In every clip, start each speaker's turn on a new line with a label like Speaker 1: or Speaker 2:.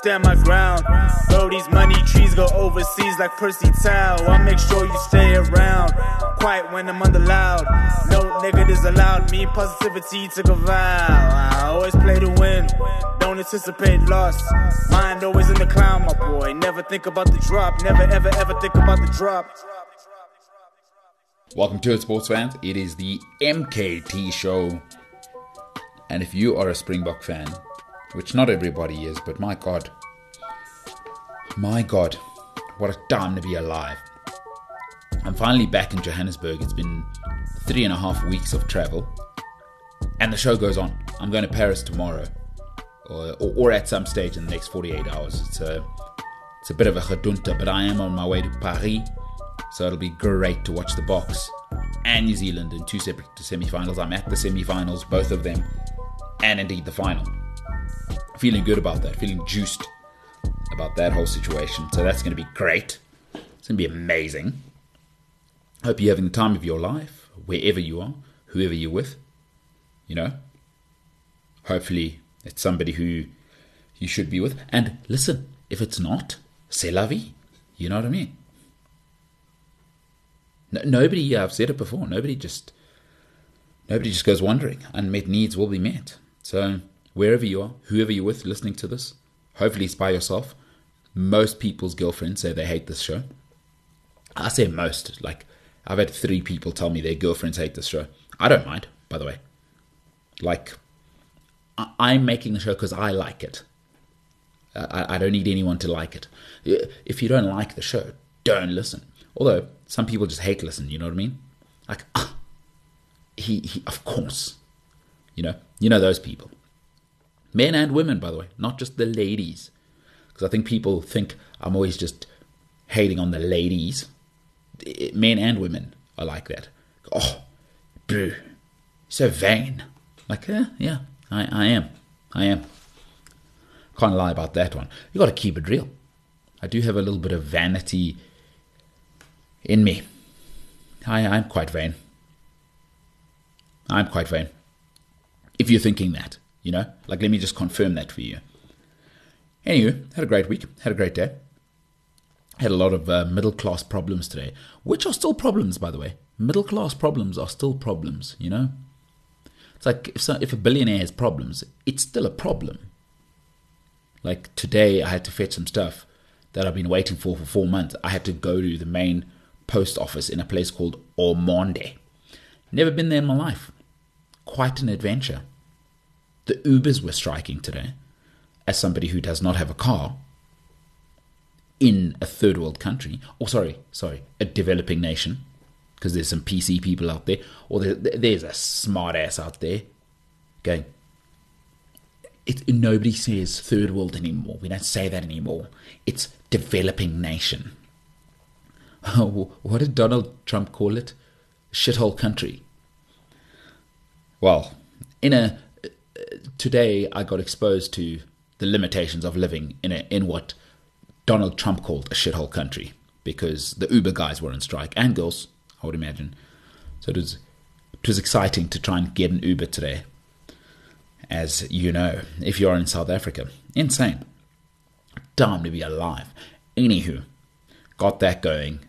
Speaker 1: stand my ground. Bro, these money trees go overseas like Percy Tau. I make sure you stay around. Quiet when I'm under loud. No negatives allowed. Me positivity took a vow. I always play to win. Don't anticipate loss. Mind always in the clown, my boy. Never think about the drop. Never ever ever think about the drop.
Speaker 2: Welcome to it, sports fans. It is the MKT show. And if you are a Springbok fan, which not everybody is, but my God, my God, what a time to be alive. I'm finally back in Johannesburg. It's been three and a half weeks of travel, and the show goes on. I'm going to Paris tomorrow, or, or, or at some stage in the next 48 hours. It's a, it's a bit of a gedunta, but I am on my way to Paris so it'll be great to watch the Boks and New Zealand in two separate semi-finals. I'm at the semi-finals, both of them, and indeed the final. Feeling good about that, feeling juiced about that whole situation. So that's going to be great. It's going to be amazing. Hope you're having the time of your life, wherever you are, whoever you're with. You know, hopefully it's somebody who you should be with. And listen, if it's not, c'est la vie. You know what I mean? No, nobody, uh, I've said it before, nobody just nobody just goes wandering. Unmet needs will be met. So wherever you are, whoever you're with listening to this, hopefully it's by yourself. Most people's girlfriends say they hate this show. I say most, like I've had three people tell me their girlfriends hate this show. I don't mind, by the way. Like I'm making the show because I like it. I, I don't need anyone to like it. If you don't like the show, don't listen. Although some people just hate listen, you know what I mean? Like, ah, he, he, of course. You know, you know those people. Men and women, by the way, not just the ladies. Because I think people think I'm always just hating on the ladies. Men and women are like that. Oh, boo, so vain. Like, eh, yeah, I, I am. I am. Can't lie about that one. You got to keep it real. I do have a little bit of vanity in me. I, I'm quite vain. I'm quite vain. If you're thinking that, you know, like let me just confirm that for you. Anyway, had a great week, had a great day. Had a lot of uh, middle class problems today, which are still problems, by the way. Middle class problems are still problems, you know? It's like if, so, if a billionaire has problems, it's still a problem. Like today, I had to fetch some stuff that I've been waiting for for four months. I had to go to the main post office in a place called Ormonde. Never been there in my life. Quite an adventure. The Ubers were striking today. As somebody who does not have a car in a third world country, or sorry, sorry, a developing nation, because there's some PC people out there, or there's a smart ass out there going, it, nobody says third world anymore. We don't say that anymore. It's developing nation. Oh, what did Donald Trump call it? Shithole country. Well, in a today I got exposed to the limitations of living in a in what Donald Trump called a shithole country because the Uber guys were on strike and girls, I would imagine. So it was it was exciting to try and get an Uber today. As you know, if you're in South Africa. Insane. Time to be alive. Anywho, got that going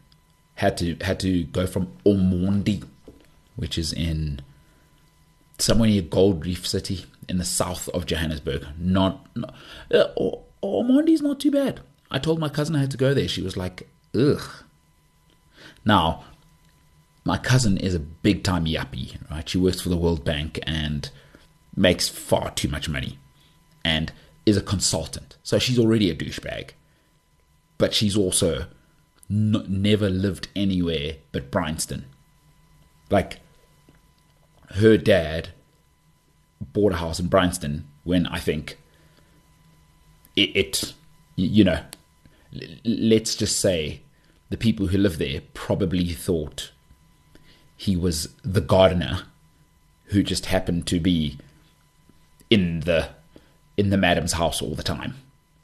Speaker 2: had to had to go from Ormonde, which is in somewhere near Gold Reef City in the south of Johannesburg. Not, not uh, Ormonde's not too bad. I told my cousin I had to go there. She was like, ugh. Now, my cousin is a big time yuppie, right? She works for the World Bank and makes far too much money and is a consultant. So she's already a douchebag. But she's also n- never lived anywhere but Bryanston. Like, her dad bought a house in Bryanston when I think it, it you know, let's just say the people who live there probably thought he was the gardener who just happened to be in the in the madam's house all the time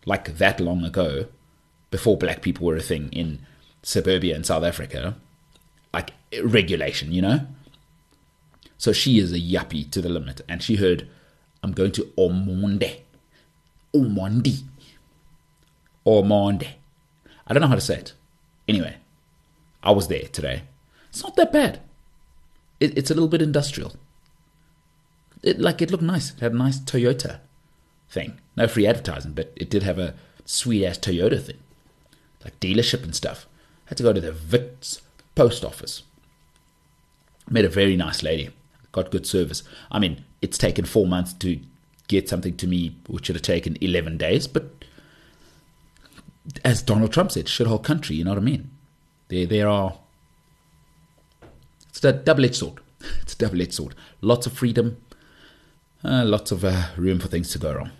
Speaker 2: like that long ago before black people were a thing in suburbia in South Africa, like regulation, you know? So she is a yuppie to the limit. And she heard, I'm going to Omonde. Omondi. Omonde. I don't know how to say it. Anyway, I was there today. It's not that bad. It, it's a little bit industrial. It like it looked nice. It had a nice Toyota thing. No free advertising, but it did have a sweet ass Toyota thing, like dealership and stuff. I had to go to the Wits post office. Met a very nice lady. Got good service. I mean, it's taken four months to get something to me, which should have taken eleven days. But as Donald Trump said, shithole country. You know what I mean? There, there are. It's a double-edged sword. It's a double-edged sword. Lots of freedom, uh, lots of uh, room for things to go wrong.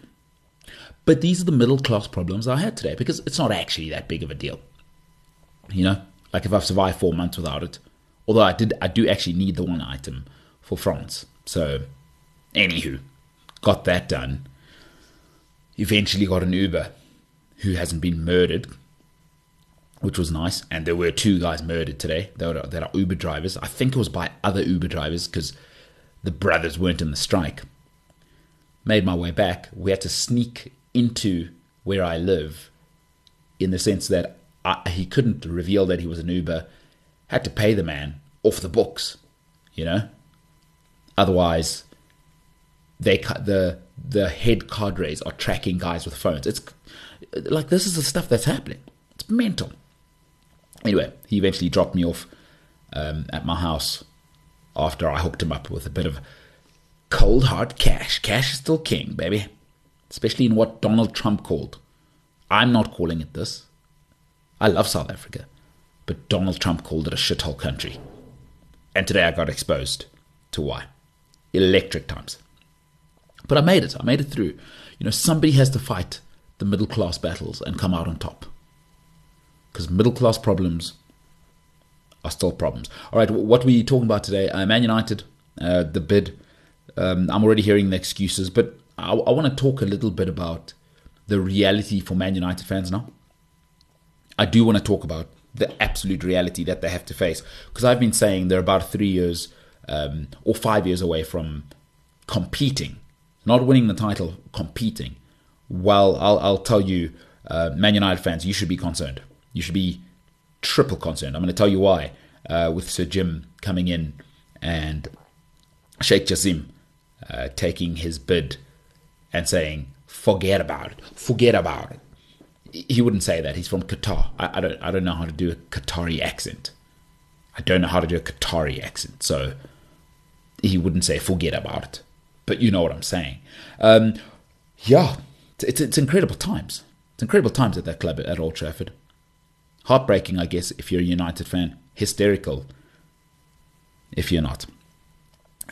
Speaker 2: But these are the middle class problems I had today because it's not actually that big of a deal. You know, like if I've survived four months without it, although I did, I do actually need the one item for France. So, anywho, got that done. Eventually got an Uber who hasn't been murdered, which was nice. And there were two guys murdered today that are, Uber drivers. I think it was by other Uber drivers because the brothers weren't in the strike. Made my way back. We had to sneak into where I live in the sense that I, he couldn't reveal that he was an Uber. Had to pay the man off the books, you know. Otherwise, they the the head cadres are tracking guys with phones. It's like this is the stuff that's happening. It's mental. Anyway, he eventually dropped me off um, at my house after I hooked him up with a bit of cold hard cash. Cash is still king, baby. Especially in what Donald Trump called. I'm not calling it this. I love South Africa, but Donald Trump called it a shithole country. And today I got exposed to why. Electric times. But I made it. I made it through. You know, somebody has to fight the middle class battles and come out on top. Because middle class problems are still problems. All right, what you talking about today? Uh, Man United, uh, the bid. Um, I'm already hearing the excuses, but I, I want to talk a little bit about the reality for Man United fans now. I do want to talk about the absolute reality that they have to face because I've been saying they're about three years um, or five years away from competing, not winning the title, competing. Well, I'll, I'll tell you, uh, Man United fans, you should be concerned. You should be triple concerned. I'm going to tell you why. Uh, with Sir Jim coming in and Sheikh Jassim uh, taking his bid and saying, "Forget about it. Forget about it." He wouldn't say that. He's from Qatar. I, I don't. I don't know how to do a Qatari accent. I don't know how to do a Qatari accent, so he wouldn't say "forget about it." But you know what I'm saying. Um, yeah, it's, it's incredible times. It's incredible times at that club at Old Trafford. Heartbreaking, I guess, if you're a United fan. Hysterical, if you're not.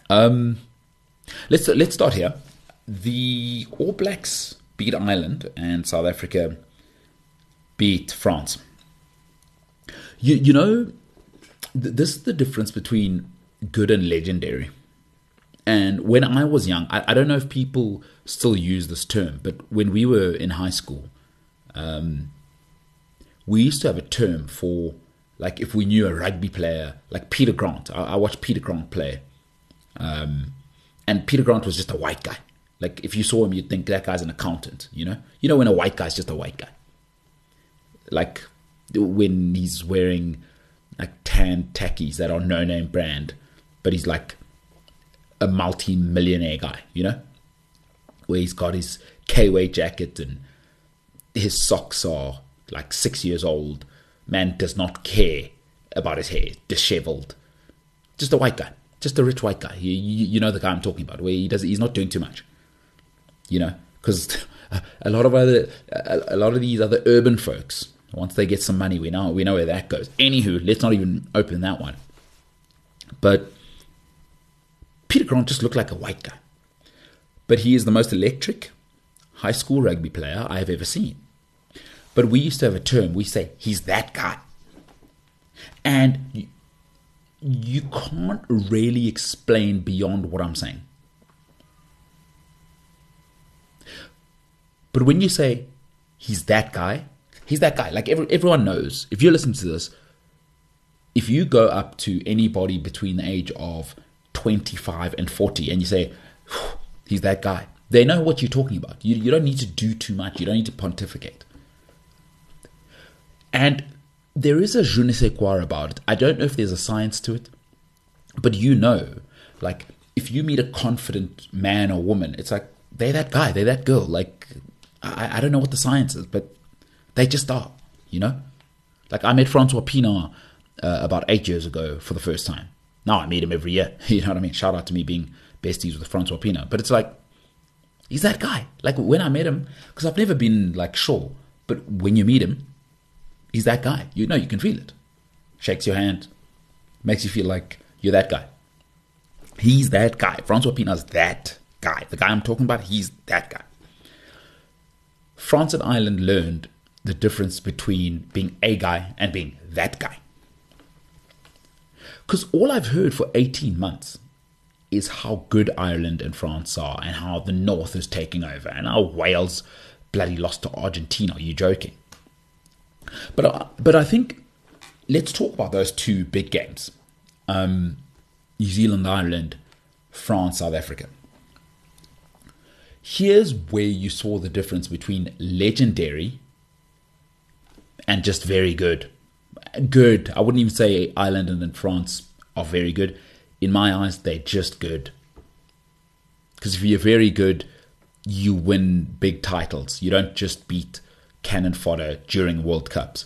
Speaker 2: Um, let's let's start here. The All Blacks beat Ireland and South Africa beat France. You you know, th- this is the difference between good and legendary. And when I was young, I, I, don't know if people still use this term, but when we were in high school, um, we used to have a term for like if we knew a rugby player, like Peter Grant. I, I watched Peter Grant play, um, and Peter Grant was just a white guy. Like if you saw him, you'd think that guy's an accountant. You know, you know when a white guy's just a white guy. Like when he's wearing like tan tackies that are no name brand, but he's like a multi-millionaire guy, you know, where he's got his K-way jacket and his socks are like six years old. Man does not care about his hair, disheveled. Just a white guy, just a rich white guy. You, you, you know the guy I'm talking about, where he does he's not doing too much, you know, because a lot of other a, a lot of these other urban folks, once they get some money, we know we know where that goes. Anywho, let's not even open that one. But Peter Grant just looked like a white guy. But he is the most electric high school rugby player I have ever seen. But we used to have a term, we say, he's that guy. And you, you can't really explain beyond what I'm saying. But when you say, he's that guy, He's that guy. Like every, everyone knows. If you're listening to this, if you go up to anybody between the age of 25 and 40 and you say, he's that guy, they know what you're talking about. You, you don't need to do too much, you don't need to pontificate. And there is a je ne sais quoi about it. I don't know if there's a science to it, but you know, like if you meet a confident man or woman, it's like they're that guy, they're that girl. Like I, I don't know what the science is, but they just are, you know? Like I met Francois Pienaar uh, about eight years ago for the first time. Now I meet him every year. You know what I mean? Shout out to me being besties with Francois Pienaar. But it's like, he's that guy. Like when I met him, because I've never been like sure, but when you meet him, he's that guy. You know, you can feel it. Shakes your hand, makes you feel like you're that guy. He's that guy. Francois Pienaar's that guy. The guy I'm talking about, he's that guy. France and Ireland learned the difference between being a guy and being that guy. Because all I've heard for 18 months is how good Ireland and France are and how the North is taking over and how Wales bloody lost to Argentina. Are you joking? But, uh, but I think let's talk about those two big games um, New Zealand, Ireland, France, South Africa. Here's where you saw the difference between legendary and just very good. Good. I wouldn't even say Ireland and France are very good. In my eyes, they're just good. Because if you're very good, you win big titles. You don't just beat cannon fodder during World Cups.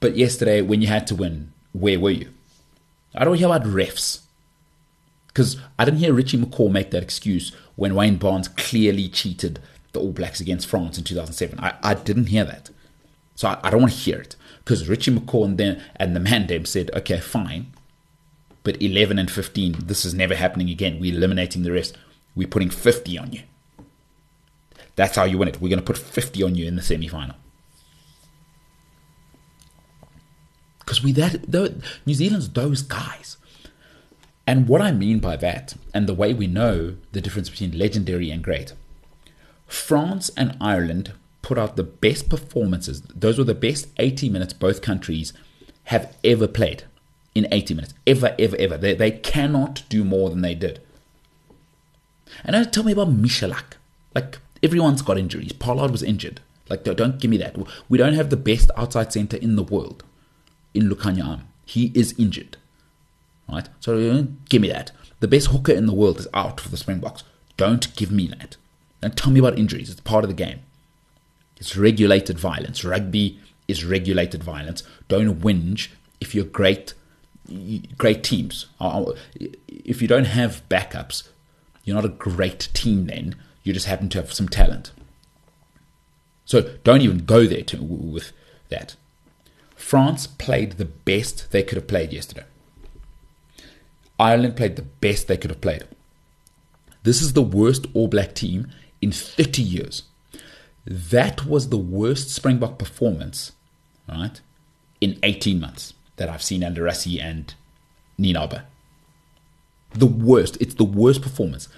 Speaker 2: But yesterday, when you had to win, where were you? I don't hear about refs. Because I didn't hear Richie McCaw make that excuse when Wayne Barnes clearly cheated the All Blacks against France in 2007. I, I didn't hear that. So I, I don't want to hear it because Richie McCaw and, then, and the Mandem said, okay, fine, but 11 and 15, this is never happening again. We're eliminating the rest. We're putting 50 on you. That's how you win it. We're going to put 50 on you in the semi final. Because we that New Zealand's those guys. And what I mean by that, and the way we know the difference between legendary and great, France and Ireland put out the best performances. Those were the best 80 minutes both countries have ever played in 80 minutes. Ever, ever, ever. They, they cannot do more than they did. And now tell me about Michalak. Like, everyone's got injuries. Pollard was injured. Like, don't give me that. We don't have the best outside center in the world in Lukhanyo Am. He is injured. Right? So uh, give me that. The best hooker in the world is out for the Springboks. Don't give me that. Don't tell me about injuries. It's part of the game. It's regulated violence. Rugby is regulated violence. Don't whinge if you're great, great teams. Uh, uh, if you don't have backups, you're not a great team. Then you just happen to have some talent. So don't even go there to, with that. France played the best they could have played yesterday. Ireland played the best they could have played. This is the worst All Black team in 30 years. That was the worst Springbok performance, right, in 18 months that I've seen under Rassie and Nienaber. The worst. It's the worst performance.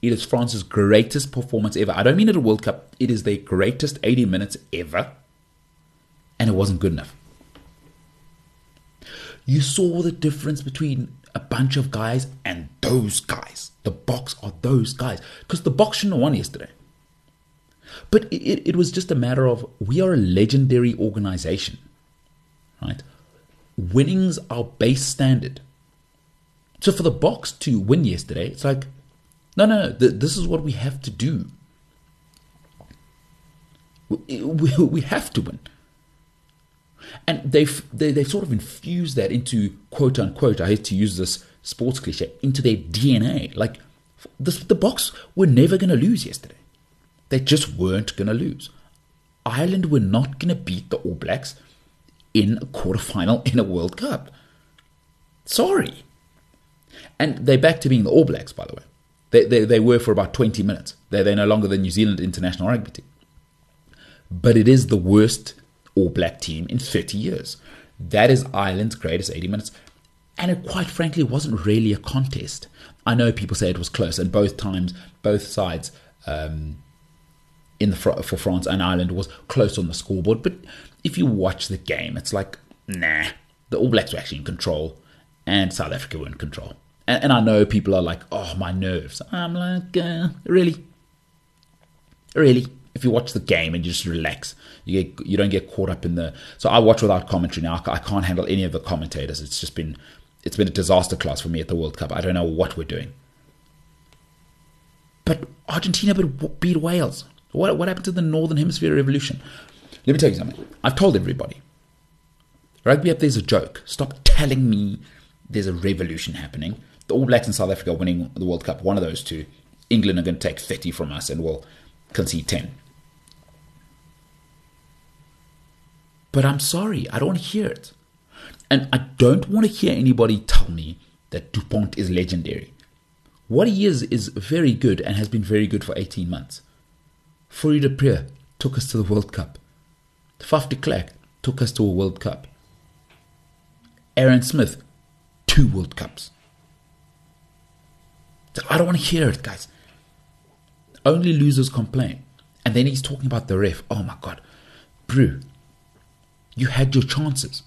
Speaker 2: It is France's greatest performance ever. I don't mean at a World Cup. It is their greatest 80 minutes ever. And it wasn't good enough. You saw the difference between a bunch of guys and those guys. The Boks are those guys. Because the Boks shouldn't have won yesterday. But it, it was just a matter of we are a legendary organization, right? Winning's our base standard. So for the Boks to win yesterday, it's like, no, no, no, this is what we have to do. We, we, we have to win. And they've, they, they've sort of infused that into quote unquote, I hate to use this sports cliche, into their DNA. Like, this, the Boks were never going to lose yesterday. They just weren't going to lose. Ireland were not going to beat the All Blacks in a quarterfinal in a World Cup. Sorry. And they're back to being the All Blacks, by the way. They, they, they were for about 20 minutes. They're, they're no longer the New Zealand international rugby team. But it is the worst All Black team in 30 years. That is Ireland's greatest 80 minutes. And it quite frankly wasn't really a contest. I know people say it was close, and both times, both sides um, in the for France and Ireland was close on the scoreboard. But if you watch the game, it's like nah, the All Blacks were actually in control, and South Africa were in control. And, and I know people are like, oh, my nerves. I'm like, uh, really, really. If you watch the game and you just relax, you get you don't get caught up in the. So I watch without commentary now. I can't handle any of the commentators. It's just been it's been a disaster class for me at the World Cup. I don't know what we're doing. But Argentina beat Wales. What, what happened to the Northern Hemisphere revolution? Let me tell you something. I've told everybody. Rugby up there's a joke. Stop telling me there's a revolution happening. The All Blacks in South Africa winning the World Cup, one of those two. England are going to take 30 from us and we'll concede 10. But I'm sorry, I don't hear it. And I don't want to hear anybody tell me that Dupont is legendary. What he is is very good and has been very good for 18 months. Du Preez took us to the World Cup. Faf de Klerk took us to a World Cup. Aaron Smith, two World Cups. I don't want to hear it, guys. Only losers complain. And then he's talking about the ref. Oh my God. Brew, you had your chances.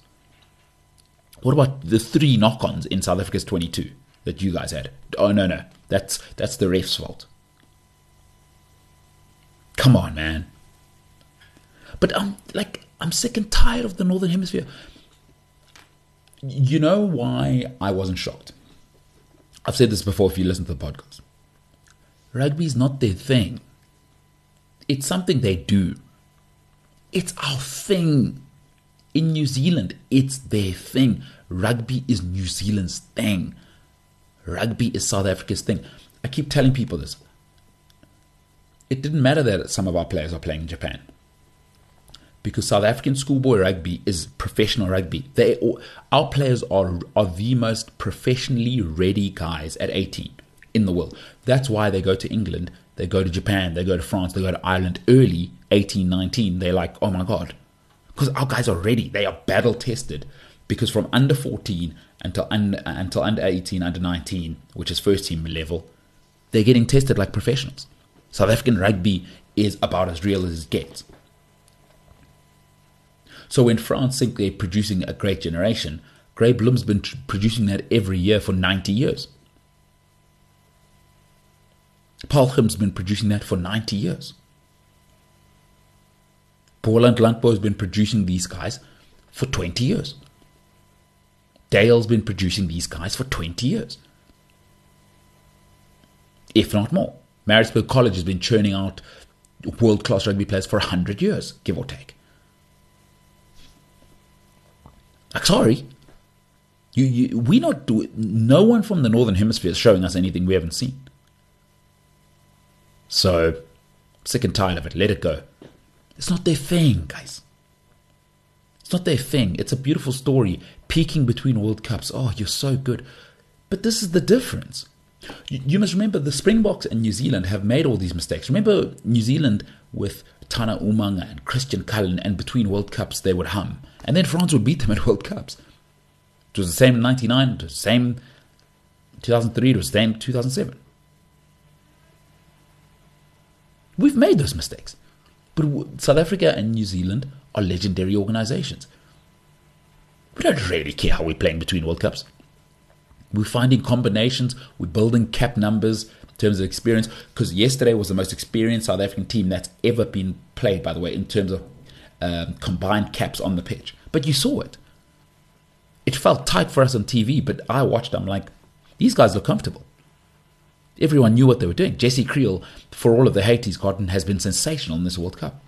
Speaker 2: What about the three knock ons in South Africa's 22 that you guys had? Oh, no, no. That's, that's the ref's fault. Come on, man. But I'm like, I'm sick and tired of the Northern Hemisphere. You know why I wasn't shocked? I've said this before if you listen to the podcast. Rugby is not their thing. It's something they do. It's our thing. In New Zealand, it's their thing. Rugby is New Zealand's thing. Rugby is South Africa's thing. I keep telling people this. It didn't matter that some of our players are playing in Japan. Because South African schoolboy rugby is professional rugby. They our players are are the most professionally ready guys at 18 in the world. That's why they go to England, they go to Japan, they go to France, they go to Ireland early, 18, 19. They're like, oh my God, because our guys are ready. They are battle tested. Because from under 14 until until under 18, under 19, which is first team level, they're getting tested like professionals. South African rugby is about as real as it gets. So when France think they're producing a great generation, Grey Bloem's been tr- producing that every year for 90 years. Paarl Gim's been producing that for 90 years. Boland Landbou has been producing these guys for 20 years. Dale's been producing these guys for 20 years, if not more. Maritzburg College has been churning out world class rugby players for 100 years, give or take. Like, sorry. You, you, we not do no one from the northern hemisphere is showing us anything we haven't seen. So, sick and tired of it. Let it go. It's not their thing, guys. It's not their thing. It's a beautiful story, peaking between World Cups. Oh, you're so good. But this is the difference. You, must remember the Springboks and New Zealand have made all these mistakes. Remember New Zealand with Tana Umaga and Christian Cullen, and between World Cups they would hum. And then France would beat them at World Cups. It was the same in 99, it was the same 2003, it was the same 2007. We've made those mistakes. But South Africa and New Zealand are legendary organizations. We don't really care how we're playing between World Cups. We're finding combinations, we're building cap numbers in terms of experience. Because yesterday was the most experienced South African team that's ever been played, by the way, in terms of um, combined caps on the pitch. But you saw it. It felt tight for us on TV, but I watched, I'm like, these guys look comfortable. Everyone knew what they were doing. Jesse Kriel, for all of the hate he's gotten, has been sensational in this World Cup.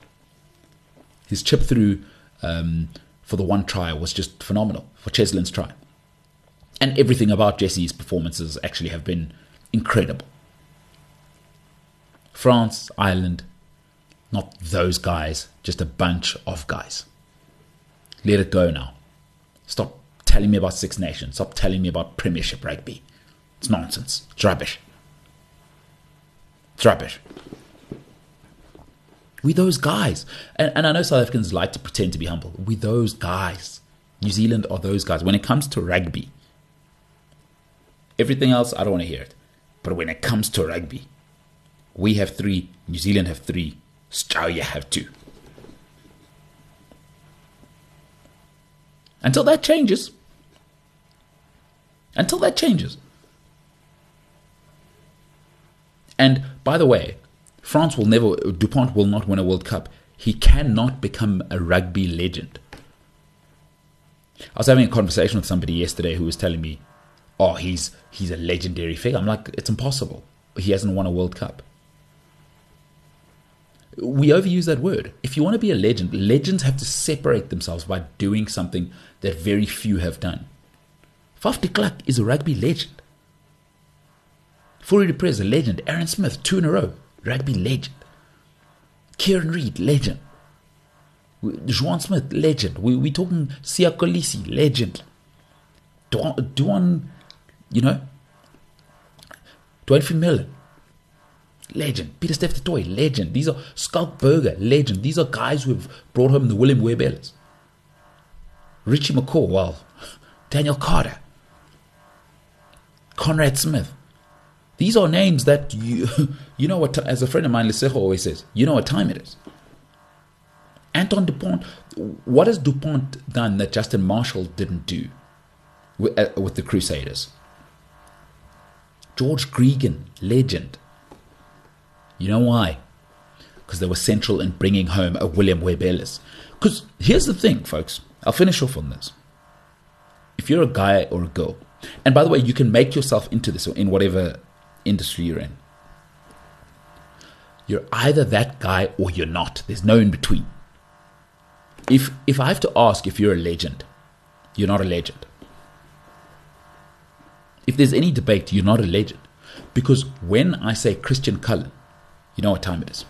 Speaker 2: His chip through um, for the one try was just phenomenal, for Cheslin's try. And everything about Jesse's performances actually have been incredible. France, Ireland, not those guys, just a bunch of guys. Let it go now. Stop telling me about Six Nations. Stop telling me about Premiership rugby. It's nonsense. It's rubbish. It's rubbish. We those guys. And, and I know South Africans like to pretend to be humble. We those guys. New Zealand are those guys. When it comes to rugby, everything else, I don't want to hear it. But when it comes to rugby, we have three, New Zealand have three, Australia have two. Until that changes. Until that changes. And by the way, France will never, Dupont will not win a World Cup. He cannot become a rugby legend. I was having a conversation with somebody yesterday who was telling me, "Oh, he's he's a legendary figure." I'm like, "It's impossible. He hasn't won a World Cup." We overuse that word. If you want to be a legend, legends have to separate themselves by doing something that very few have done. Faf de Klerk is a rugby legend. Fourie du Preez, a legend. Aaron Smith, two in a row, rugby legend. Kieran Read, legend. Juan Smith, legend. We we talking Kolisi, legend. Duan, you know, Duane Vermeulen, legend. Pieter-Steph Toit, legend. These are Schalk Burger, legend. These are guys who have brought home the William Webb Ellis. Richie McCaw, well, Daniel Carter, Conrad Smith. These are names that you, you know what, as a friend of mine, Lisejo always says, you know what time it is. Anton Dupont, what has Dupont done that Justin Marshall didn't do with, uh, with the Crusaders? George Gregan, legend. You know why? Because they were central in bringing home a William Webb Ellis. Because here's the thing, folks. I'll finish off on this. If you're a guy or a girl, and by the way, you can make yourself into this or in whatever industry you're in. You're either that guy or you're not. There's no in between. If if I have to ask if you're a legend, you're not a legend. If there's any debate, you're not a legend. Because when I say Christian Cullen, you know what time it is.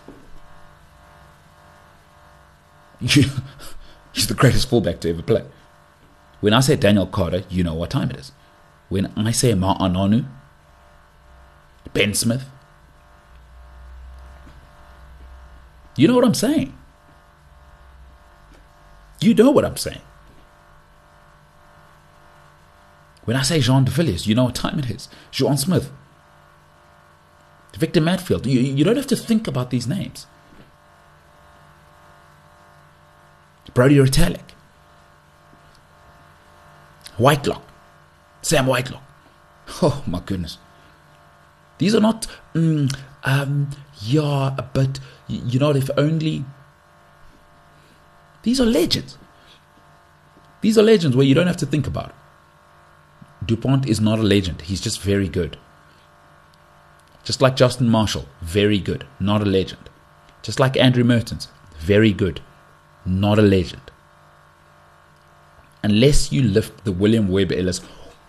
Speaker 2: he's the greatest fullback to ever play. When I say Daniel Carter, you know what time it is. When I say Ma'a Nonu, Ben Smith, you know what I'm saying. You know what I'm saying. When I say Jean de Villiers, you know what time it is. Juan Smith. Victor Matfield. You, you don't have to think about these names. Brodie Retallick. Whitelock. Sam Whitelock. Oh my goodness. These are not, mm, um, yeah, but you know, if only these are legends. These are legends where you don't have to think about it. Dupont is not a legend. He's just very good. Just like Justin Marshall, very good, not a legend. Just like Andrew Mehrtens, very good, not a legend. Unless you lift the William Webb Ellis,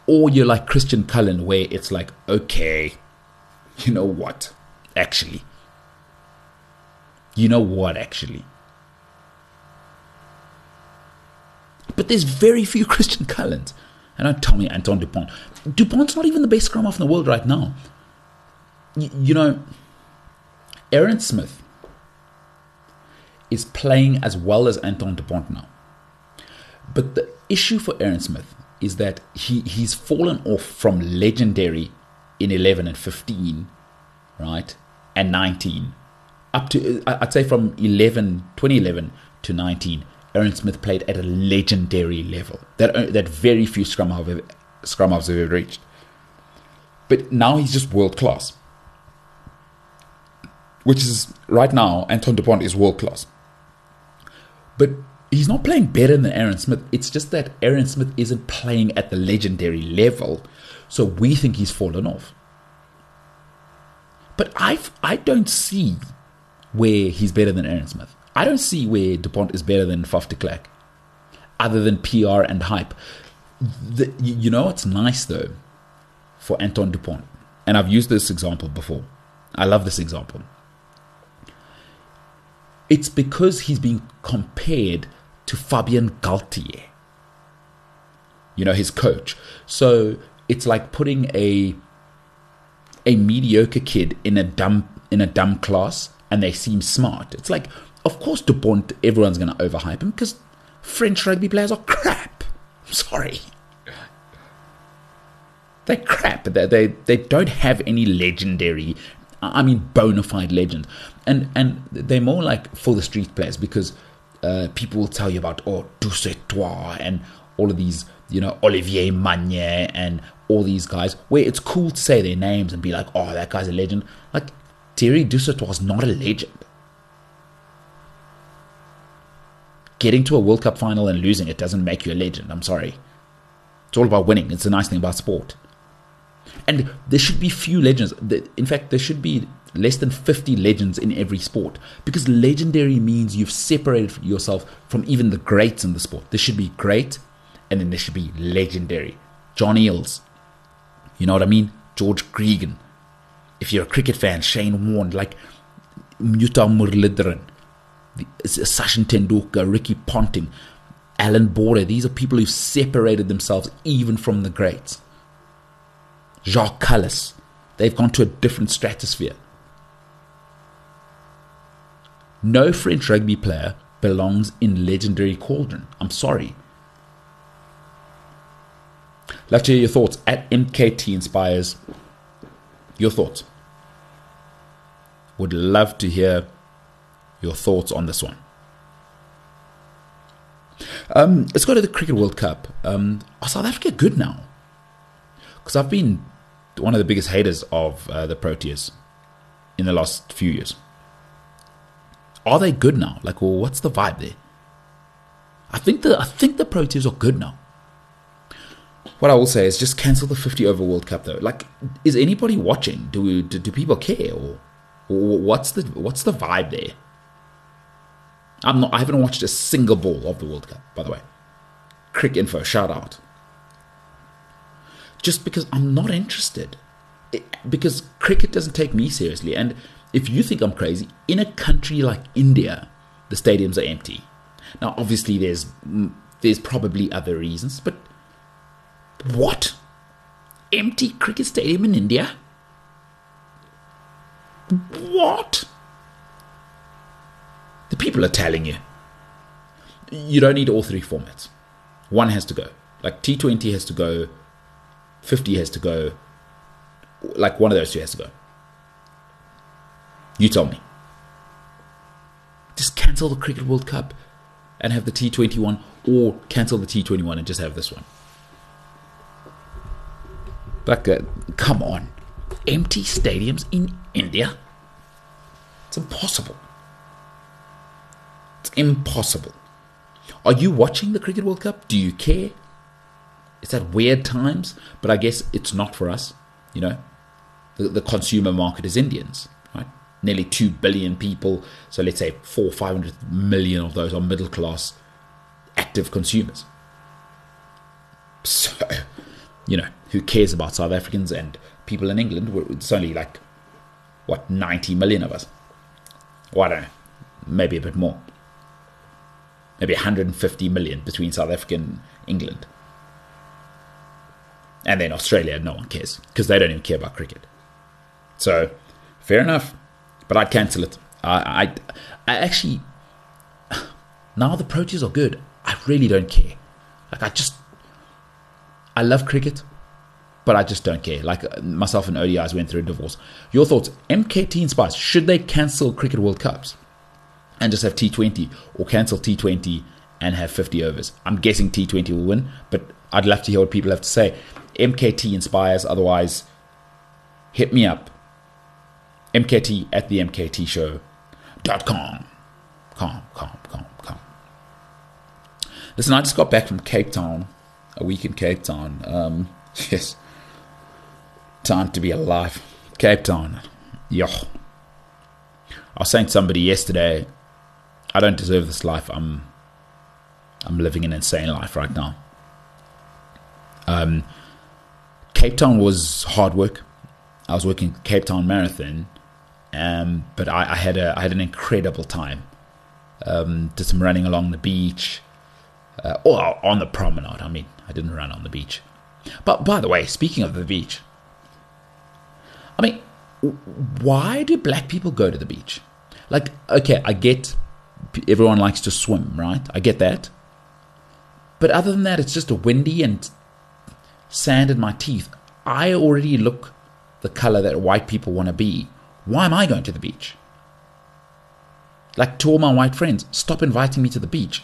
Speaker 2: or you're like Christian Cullen, where it's like, okay, you know what? Actually, you know what? Actually, But there's very few Christian Cullens. And don't tell me Anton Dupont. Dupont's not even the best scrum half in the world right now. Y- you know, Aaron Smith is playing as well as Anton Dupont now. But the issue for Aaron Smith is that he, he's fallen off from legendary in 11 and 15, right? And 19. Up to, uh, I'd say from 11, 2011 to 19 Aaron Smith played at a legendary level that uh, that very few scrum halves have, scrum have ever reached. But now he's just world class, which is right now Anton Dupont is world class. But he's not playing better than Aaron Smith. It's just that Aaron Smith isn't playing at the legendary level, so we think he's fallen off. But I I don't see where he's better than Aaron Smith. I don't see where Dupont is better than Faf de Klerk, other than PR and hype. The, you know what's nice though for Anton Dupont, and I've used this example before. I love this example. It's because he's being compared to Fabien Galthié, you know, his coach. So it's like putting a a mediocre kid in a dumb in a dumb class and they seem smart. It's like of course, Dupont, everyone's going to overhype him because French rugby players are crap. I'm sorry. They're crap. They, they, they don't have any legendary I mean bona fide legend, and and they're more like for the street players because uh, people will tell you about oh Dusautoir and all of these you know Olivier Magne and all these guys where it's cool to say their names and be like oh that guy's a legend. Like Thierry Dusautoir is not a legend. Getting to a World Cup final and losing it doesn't make you a legend. I'm sorry. It's all about winning. It's the nice thing about sport. And there should be few legends. In fact, there should be less than 50 legends in every sport because legendary means you've separated yourself from even the greats in the sport. There should be great and then there should be legendary. John Eales. You know what I mean? George Gregan. If you're a cricket fan, Shane Warne, like Mutau Sachin Tendulkar, Ricky Ponting, Allan Border. These are people who've separated themselves even from the greats. Jacques Kallis. They've gone to a different stratosphere. No French rugby player belongs in legendary cauldron. I'm sorry. Love to hear your thoughts at MKT Inspires. Your thoughts. Would love to hear your thoughts on this one. Um, let's go to the Cricket World Cup. Um, are South Africa good now? Because I've been one of the biggest haters of uh, the Proteas in the last few years. Are they good now? Like, well, what's the vibe there? I think the I think the Proteas are good now. What I will say is just cancel the 50 over World Cup though. Like, is anybody watching? Do do, do people care or, or what's the what's the vibe there? I'm not. I haven't watched a single ball of the World Cup, by the way. Cricinfo, shout out. Just because I'm not interested, it, because cricket doesn't take me seriously, and if you think I'm crazy, in a country like India, the stadiums are empty. Now, obviously, there's there's probably other reasons, but what? Empty cricket stadium in India? What? The people are telling you. You don't need all three formats. One has to go. Like T20 has to go, 50 has to go, like one of those two has to go. You tell me. Just cancel the Cricket World Cup and have the T21, or cancel the T21 and just have this one. Like, uh, come on. Empty stadiums in India? It's impossible. It's impossible. Are you watching the Cricket World Cup? Do you care? It's at weird times, but I guess it's not for us. You know, the, the consumer market is Indians, right? Nearly 2 billion people. So let's say four, 500 million of those are middle class active consumers. So, you know, who cares about South Africans and people in England? It's only like, what, 90 million of us? Well, I don't know. Maybe a bit more maybe 150 million between South Africa and England. And then Australia, no one cares because they don't even care about cricket. So, fair enough. But I'd cancel it. I, I, I actually, now the Proteas are good. I really don't care. Like, I just, I love cricket, but I just don't care. Like, uh, myself and ODIs went through a divorce. Your thoughts? MKT Inspires, should they cancel Cricket World Cups? And just have T20 or cancel T20 and have 50 overs. I'm guessing T20 will win, but I'd love to hear what people have to say. MKT inspires, otherwise, hit me up. MKT at the MKT show.com. Calm, calm, calm, calm. Listen, I just got back from Cape Town, a week in Cape Town. Um, yes, time to be alive. Cape Town, yo. I was saying to somebody yesterday, I don't deserve this life. I'm I'm living an insane life right now. Um, Cape Town was hard work. I was working Cape Town Marathon, um, but I, I, had a I had an incredible time. Um, did some running along the beach, uh, or on the promenade. I mean, I didn't run on the beach. But by the way, speaking of the beach, I mean, why do black people go to the beach? Like, okay, I get everyone likes to swim, right? I get that. But other than that, it's just a windy and sand in my teeth. I already look the color that white people want to be Why am I going to the beach? Like to all my white friends, stop inviting me to the beach.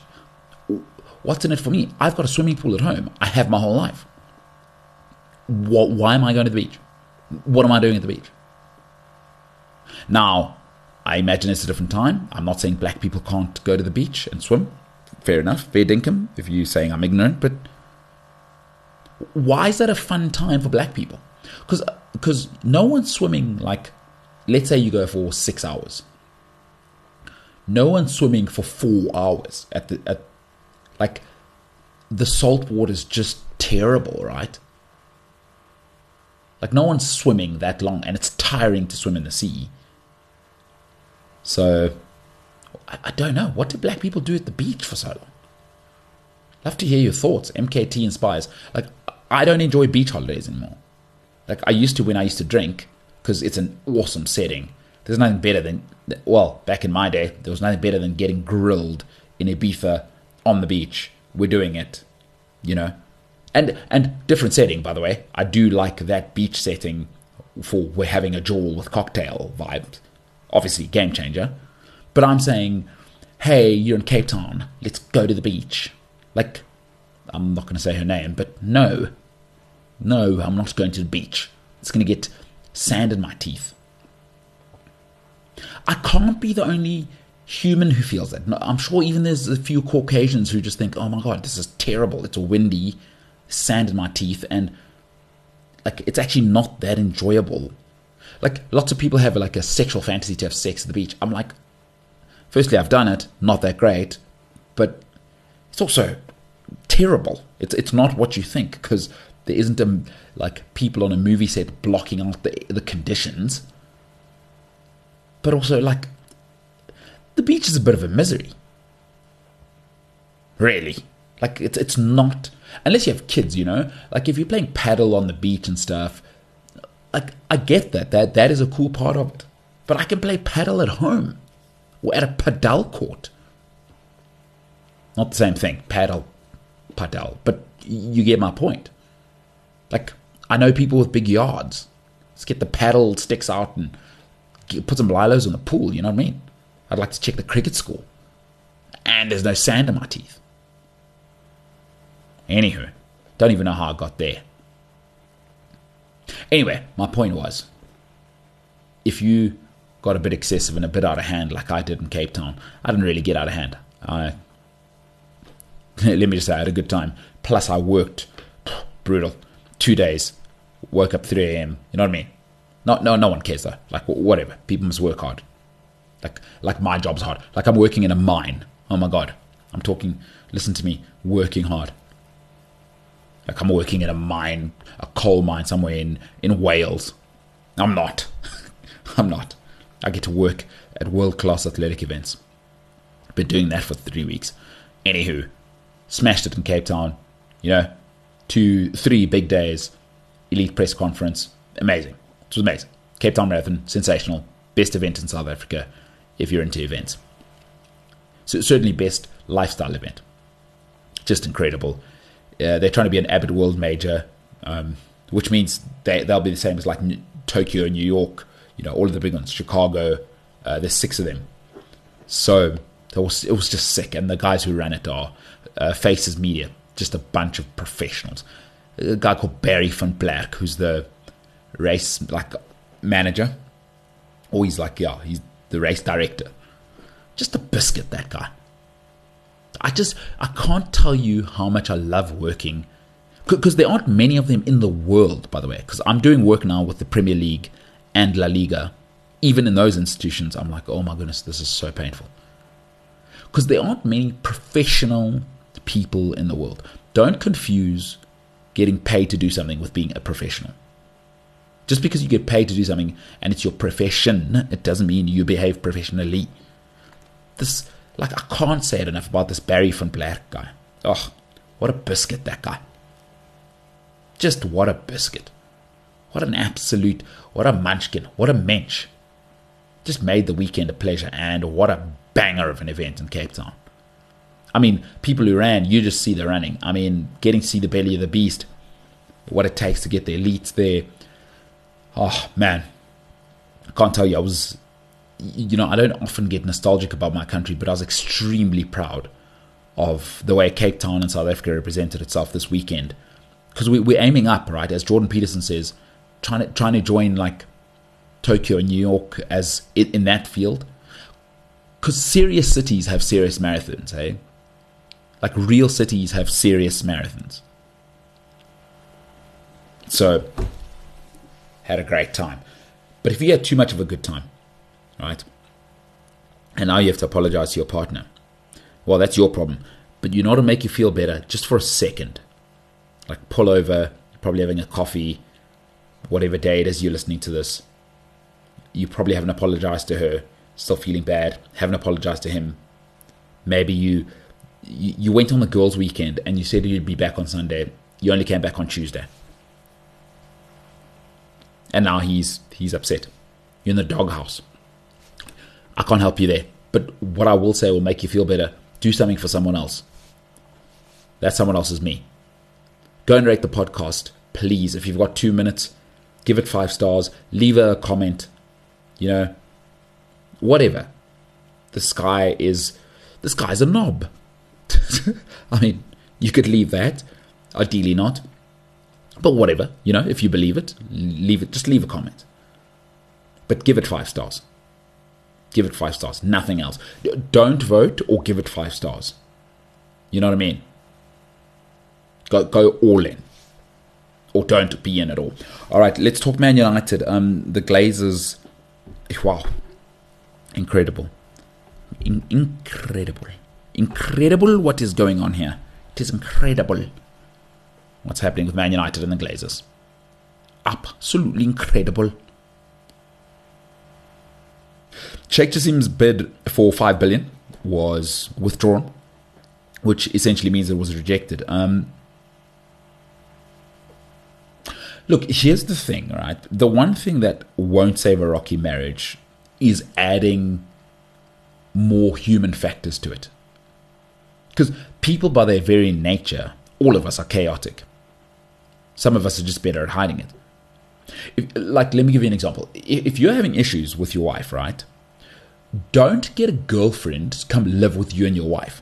Speaker 2: What's in it for me? I've got a swimming pool at home. I have my whole life. What, why am I going to the beach? What am I doing at the beach? Now, I imagine it's a different time. I'm not saying black people can't go to the beach and swim. Fair enough, fair dinkum, if you're saying I'm ignorant, but why is that a fun time for black people? Because because no one's swimming like, let's say you go for six hours. No one's swimming for four hours at the at, like, the salt water is just terrible, right? Like no one's swimming that long, and it's tiring to swim in the sea. So, I, I don't know. What do black people do at the beach for so long? Love to hear your thoughts. MKT inspires. Like I don't enjoy beach holidays anymore. Like I used to when I used to drink, because it's an awesome setting. There's nothing better than, well, back in my day, there was nothing better than getting grilled in Ibiza on the beach. We're doing it, you know, and and different setting by the way. I do like that beach setting for we're having a jaw with cocktail vibes. Obviously, game changer. But I'm saying, hey, you're in Cape Town. Let's go to the beach. Like I'm not going to say her name, but no, no, I'm not going to the beach. It's going to get sand in my teeth. I can't be the only human who feels that. I'm sure even there's a few Caucasians who just think, oh my God, this is terrible. It's a windy, sand in my teeth, and like it's actually not that enjoyable. Like lots of people have like a sexual fantasy to have sex at the beach. I'm like, firstly, I've done it, not that great, but it's also terrible. It's it's not what you think because there isn't a, like people on a movie set blocking out the the conditions. But also like the beach is a bit of a misery. Really. Like it's it's not unless you have kids, you know? Like if you're playing paddle on the beach and stuff, like I get that. That that is a cool part of it. But I can play paddle at home or at a paddle court. Not the same thing. Paddle Padel, but you get my point. Like, I know people with big yards. Let's get the paddle sticks out and get, put some lilos in the pool, you know what I mean? I'd like to check the cricket score. And there's no sand in my teeth. Anywho, don't even know how I got there. Anyway, my point was if you got a bit excessive and a bit out of hand like I did in Cape Town, I didn't really get out of hand. I let me just say, I had a good time. Plus, I worked brutal two days. Woke up 3 a.m. You know what I mean? No, no, no one cares though. Like whatever, people must work hard. Like, like my job's hard. Like I'm working in a mine. Oh my god, I'm talking. Listen to me, working hard. Like I'm working in a mine, a coal mine somewhere in in Wales. I'm not. I'm not. I get to work at world class athletic events. Been doing that for three weeks. Anywho, smashed it in Cape Town. You know, two, three big days, elite press conference, amazing. It was amazing. Cape Town Marathon, sensational, best event in South Africa if you're into events. So certainly best lifestyle event, just incredible. Uh, they're trying to be an Abbott World Major, um, which means they they'll be the same as like Tokyo, New York, you know, all of the big ones, Chicago. Uh, there's six of them, so it was it was just sick. And the guys who ran it are uh, Faces Media, just a bunch of professionals. A guy called Barry van Blerk, who's the race like manager, or he's like yeah, he's the race director. Just a biscuit, that guy. I just I can't tell you how much I love working because there aren't many of them in the world, by the way. Because I'm doing work now with the Premier League and La Liga. Even in those institutions, I'm like, oh my goodness, this is so painful. Because there aren't many professional people in the world. Don't confuse getting paid to do something with being a professional. Just because you get paid to do something and it's your profession, it doesn't mean you behave professionally. This, like, I can't say it enough about this Barry van Blerk guy. Oh, what a biscuit, that guy. Just what a biscuit. What an absolute, what a munchkin, what a mensch. Just made the weekend a pleasure, and what a banger of an event in Cape Town. I mean, people who ran, you just see the running. I mean, getting to see the belly of the beast, what it takes to get the elites there. Oh, man. I can't tell you, I was, you know, I don't often get nostalgic about my country, but I was extremely proud of the way Cape Town and South Africa represented itself this weekend. Because we, we're aiming up, right? As Jordan Peterson says, trying to trying to join like Tokyo and New York as in, in that field. Because serious cities have serious marathons, hey? Like real cities have serious marathons. So, had a great time. But if you had too much of a good time, right? And now you have to apologize to your partner. Well, that's your problem. But you know to make you feel better just for a second. Like pull over, probably having a coffee, whatever day it is you're listening to this. You probably haven't apologized to her, still feeling bad, haven't apologized to him. Maybe you you, went on the girls' weekend and you said you'd be back on Sunday. You only came back on Tuesday. And now he's he's upset. You're in the doghouse. I can't help you there. But what I will say will make you feel better. Do something for someone else. That someone else is me. Go and rate the podcast, please. If you've got two minutes, give it five stars. Leave a comment. You know, whatever. The sky is the sky's a knob. I mean, you could leave that. Ideally not. But whatever, you know, if you believe it, leave it. Just leave a comment. But give it five stars. Give it five stars. Nothing else. Don't vote or give it five stars. You know what I mean? Go go all in. Or don't be in at all. All right, let's talk Man United. Um, the Glazers. Wow, incredible, in- incredible incredible what is going on here. It is incredible what's happening with Man United and the Glazers. Absolutely incredible. Sheikh Jassim's bid for five billion was withdrawn, which essentially means it was rejected. Um, look, here's the thing, right? The one thing that won't save a rocky marriage is adding more human factors to it. Because people, by their very nature, all of us are chaotic. Some of us are just better at hiding it. If, like, let me give you an example. If you're having issues with your wife, right? Don't get a girlfriend to come live with you and your wife.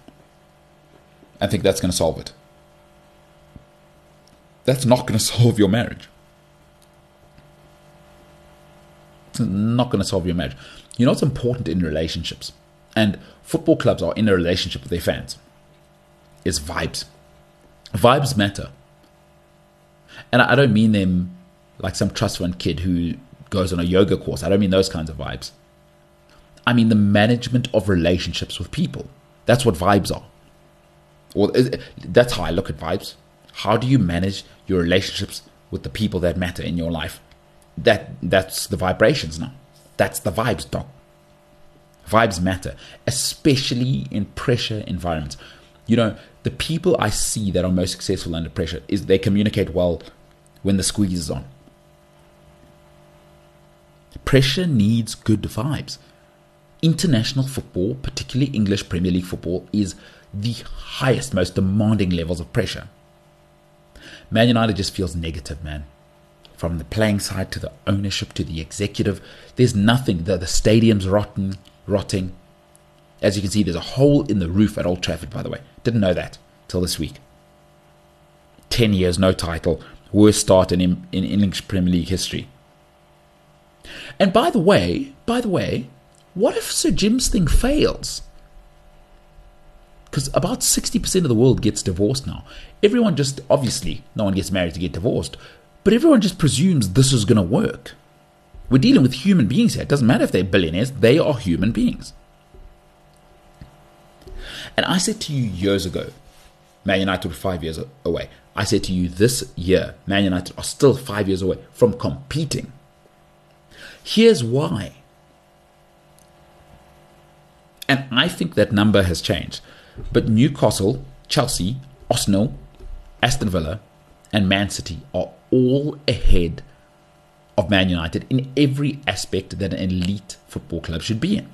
Speaker 2: I think that's going to solve it. That's not going to solve your marriage. It's not going to solve your marriage. You know what's important in relationships? And football clubs are in a relationship with their fans is vibes. Vibes matter. And I don't mean them like some trust fund kid who goes on a yoga course. I don't mean those kinds of vibes. I mean the management of relationships with people. That's what vibes are. Well, that's how I look at vibes. How do you manage your relationships with the people that matter in your life? That that's the vibrations now. That's the vibes, doc. Vibes matter, especially in pressure environments. You know, the people I see that are most successful under pressure is they communicate well when the squeeze is on. Pressure needs good vibes. International football, particularly English Premier League football, is the highest, most demanding levels of pressure. Man United just feels negative, man. From the playing side to the ownership to the executive, there's nothing. The, the stadium's rotten, rotting. As you can see, there's a hole in the roof at Old Trafford, by the way. Didn't know that till this week. 10 years, no title. Worst start in, in English Premier League history. And by the way, by the way, what if Sir Jim's thing fails? Because about 60% of the world gets divorced now. Everyone just, obviously, no one gets married to get divorced, but everyone just presumes this is going to work. We're dealing with human beings here. It doesn't matter if they're billionaires, they are human beings. And I said to you years ago, Man United were five years away. I said to you this year, Man United are still five years away from competing. Here's why. And I think that number has changed. But Newcastle, Chelsea, Arsenal, Aston Villa, and Man City are all ahead of Man United in every aspect that an elite football club should be in.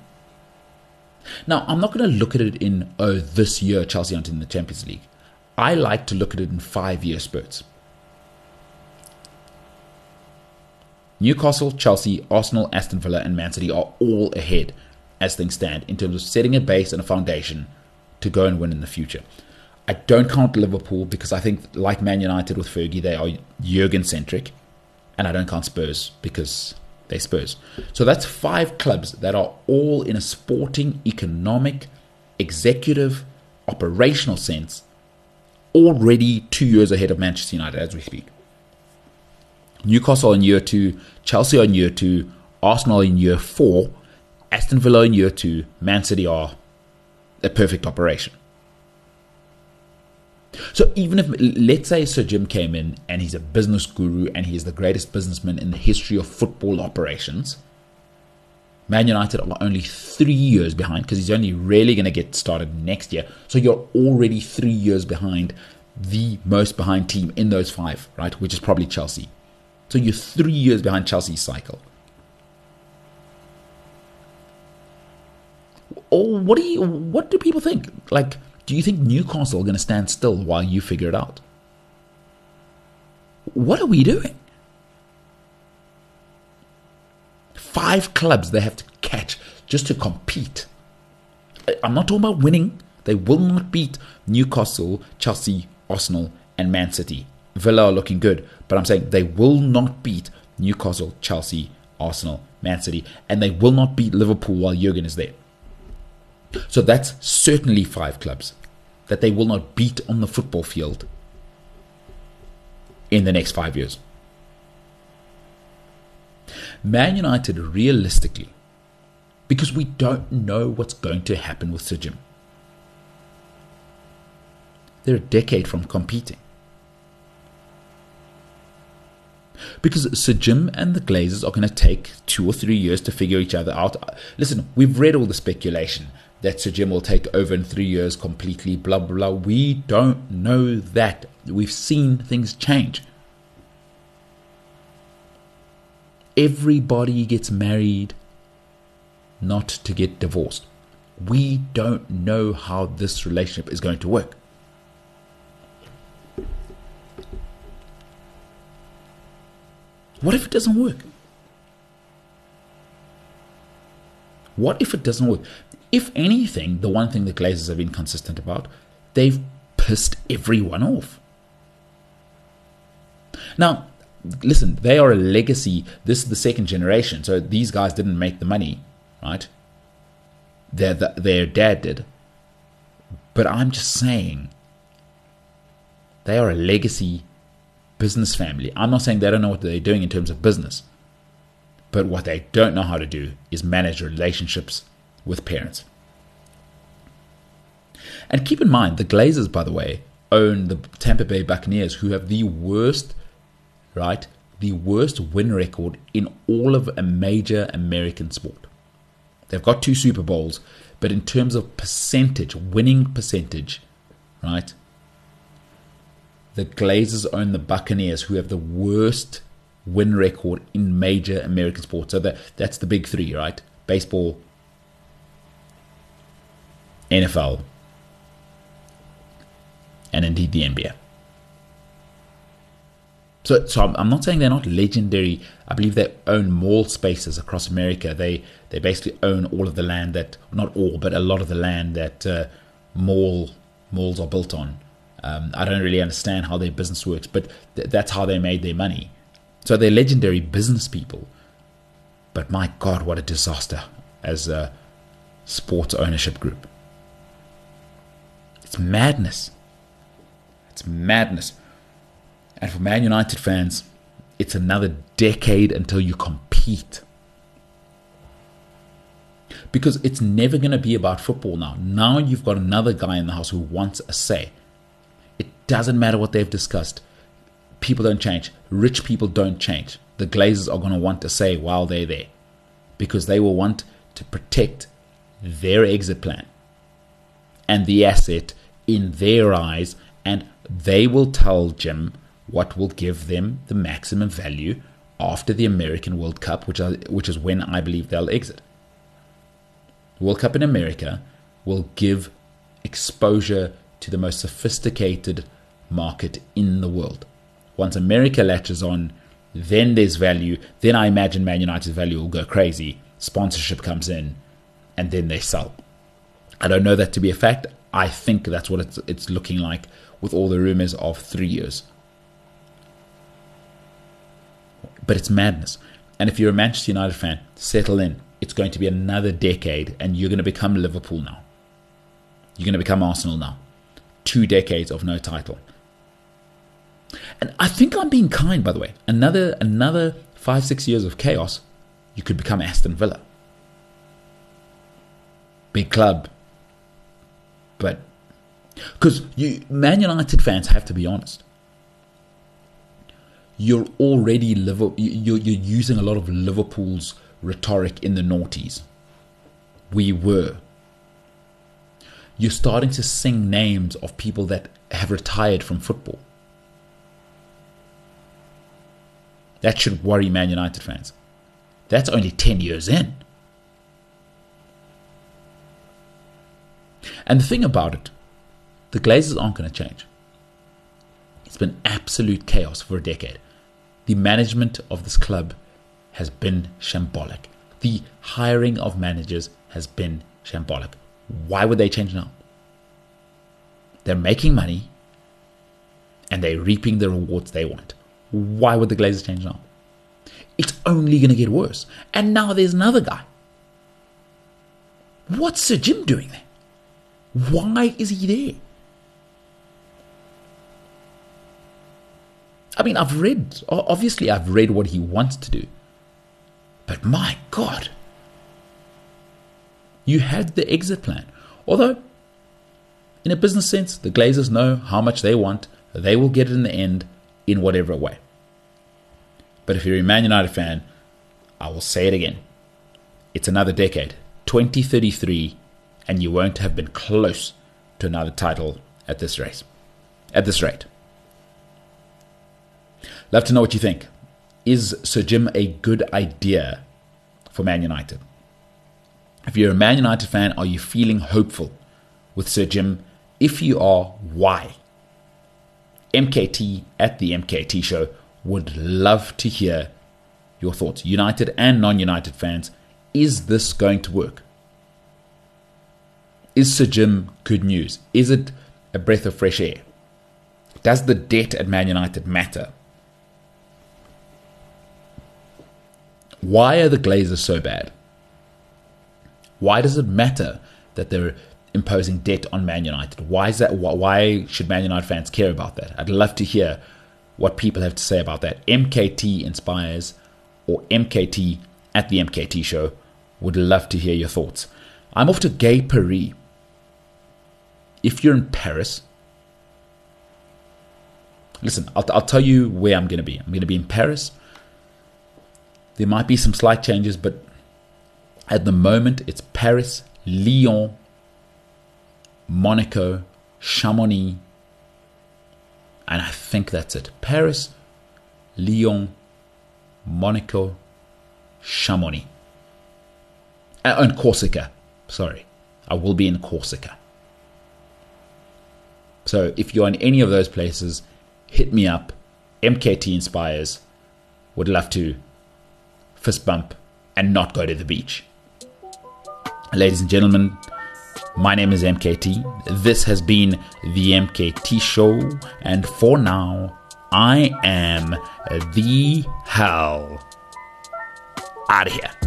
Speaker 2: Now, I'm not going to look at it in, oh, this year Chelsea aren't in the Champions League. I like to look at it in five year spurts. Newcastle, Chelsea, Arsenal, Aston Villa, and Man City are all ahead as things stand in terms of setting a base and a foundation to go and win in the future. I don't count Liverpool because I think, like Man United with Fergie, they are Jurgen centric. And I don't count Spurs because they Spurs. So that's five clubs that are all in a sporting, economic, executive, operational sense already two years ahead of Manchester United as we speak. Newcastle in year two, Chelsea in year two, Arsenal in year four, Aston Villa in year two, Man City are a perfect operation. So even if let's say Sir Jim came in and he's a business guru and he is the greatest businessman in the history of football operations, Man United are only three years behind because he's only really going to get started next year. So you're already three years behind the most behind team in those five, right? Which is probably Chelsea. So you're three years behind Chelsea's cycle. Or what do you? What do people think? Like, do you think Newcastle are going to stand still while you figure it out? What are we doing? Five clubs they have to catch just to compete. I'm not talking about winning. They will not beat Newcastle, Chelsea, Arsenal, and Man City. Villa are looking good, but I'm saying they will not beat Newcastle, Chelsea, Arsenal, Man City, and they will not beat Liverpool while Jurgen is there. So that's certainly five clubs that they will not beat on the football field in the next five years. Man United, realistically, because we don't know what's going to happen with Sir Jim. They're a decade from competing. because Sir Jim and the Glazers are going to take two or three years to figure each other out. Listen, we've read all the speculation that Sir Jim will take over in three years completely, blah, blah, blah. We don't know that. We've seen things change. Everybody gets married not to get divorced. We don't know how this relationship is going to work. What if it doesn't work? What if it doesn't work? If anything, the one thing the Glazers have been consistent about, they've pissed everyone off. Now, listen, they are a legacy. This is the second generation, so these guys didn't make the money, right? Their, their dad did. But I'm just saying, they are a legacy business family. I'm not saying they don't know what they're doing in terms of business, but what they don't know how to do is manage relationships with parents. And keep in mind, the Glazers, by the way, own the Tampa Bay Buccaneers, who have the worst, right, the worst win record in all of a major American sport. They've got two Super Bowls, but in terms of percentage, winning percentage, right, the Glazers own the Buccaneers, who have the worst win record in major American sports. So that that's the big three, right? Baseball, NFL, and indeed the NBA. So, so I'm, not saying they're not legendary. I believe they own mall spaces across America. They they basically own all of the land that, not all, but a lot of the land that uh, mall malls are built on. Um, I don't really understand how their business works, but th- that's how they made their money. So they're legendary business people. But my God, what a disaster as a sports ownership group. It's madness. It's madness. And for Man United fans, it's another decade until you compete. Because it's never going to be about football now. Now you've got another guy in the house who wants a say. It doesn't matter what they've discussed. People don't change. Rich people don't change. The Glazers are going to want to say while they're there because they will want to protect their exit plan and the asset in their eyes, and they will tell Jim what will give them the maximum value after the American World Cup, which, are, which is when I believe they'll exit. World Cup in America will give exposure to the most sophisticated market in the world. Once America latches on, then there's value. Then I imagine Man United's value will go crazy. Sponsorship comes in, and then they sell. I don't know that to be a fact. I think that's what it's, it's looking like with all the rumors of three years. But it's madness. And if you're a Manchester United fan, settle in. It's going to be another decade, and you're going to become Liverpool now. You're going to become Arsenal now. Two decades of no title. And I think I'm being kind, by the way. Another another five, six years of chaos, you could become Aston Villa. Big club. But because you Man United fans have to be honest. You're already Liverpool. You're, you're using a lot of Liverpool's rhetoric in the noughties. We were. You're starting to sing names of people that have retired from football. That should worry Man United fans. That's only 10 years in. And the thing about it, the Glazers aren't going to change. It's been absolute chaos for a decade. The management of this club has been shambolic. The hiring of managers has been shambolic. Why would they change now? They're making money and they're reaping the rewards they want. Why would the Glazers change now? It's only going to get worse. And now there's another guy. What's Sir Jim doing there? Why is he there? I mean, I've read, obviously, I've read what he wants to do. But my God, you had the exit plan. Although, in a business sense, the Glazers know how much they want, they will get it in the end in whatever way. But if you're a Man United fan, I will say it again. It's another decade, 2033, and you won't have been close to another title at this race. At this rate. Love to know what you think. Is Sir Jim a good idea for Man United? If you're a Man United fan, are you feeling hopeful with Sir Jim? If you are, why? MKT at the MKT show would love to hear your thoughts. United and non United fans, is this going to work? Is Sir Jim good news? Is it a breath of fresh air? Does the debt at Man United matter? Why are the Glazers so bad? Why does it matter that they're imposing debt on Man United? Why is that? Why should Man United fans care about that? I'd love to hear what people have to say about that. MKT inspires or MKT at the MKT show. Would love to hear your thoughts. I'm off to Gay Paris. If you're in Paris, listen, I'll, I'll tell you where I'm going to be. I'm going to be in Paris. There might be some slight changes, but at the moment it's Paris, Lyon, Monaco, Chamonix, and I think that's it. Paris, Lyon, Monaco, Chamonix. Uh, and Corsica. Sorry. I will be in Corsica. So if you're in any of those places, hit me up. MKT Inspires. Would love to fist bump and not go to the beach. Ladies and gentlemen, my name is MKT. This has been the MKT Show, and for now, I am the hell out of here.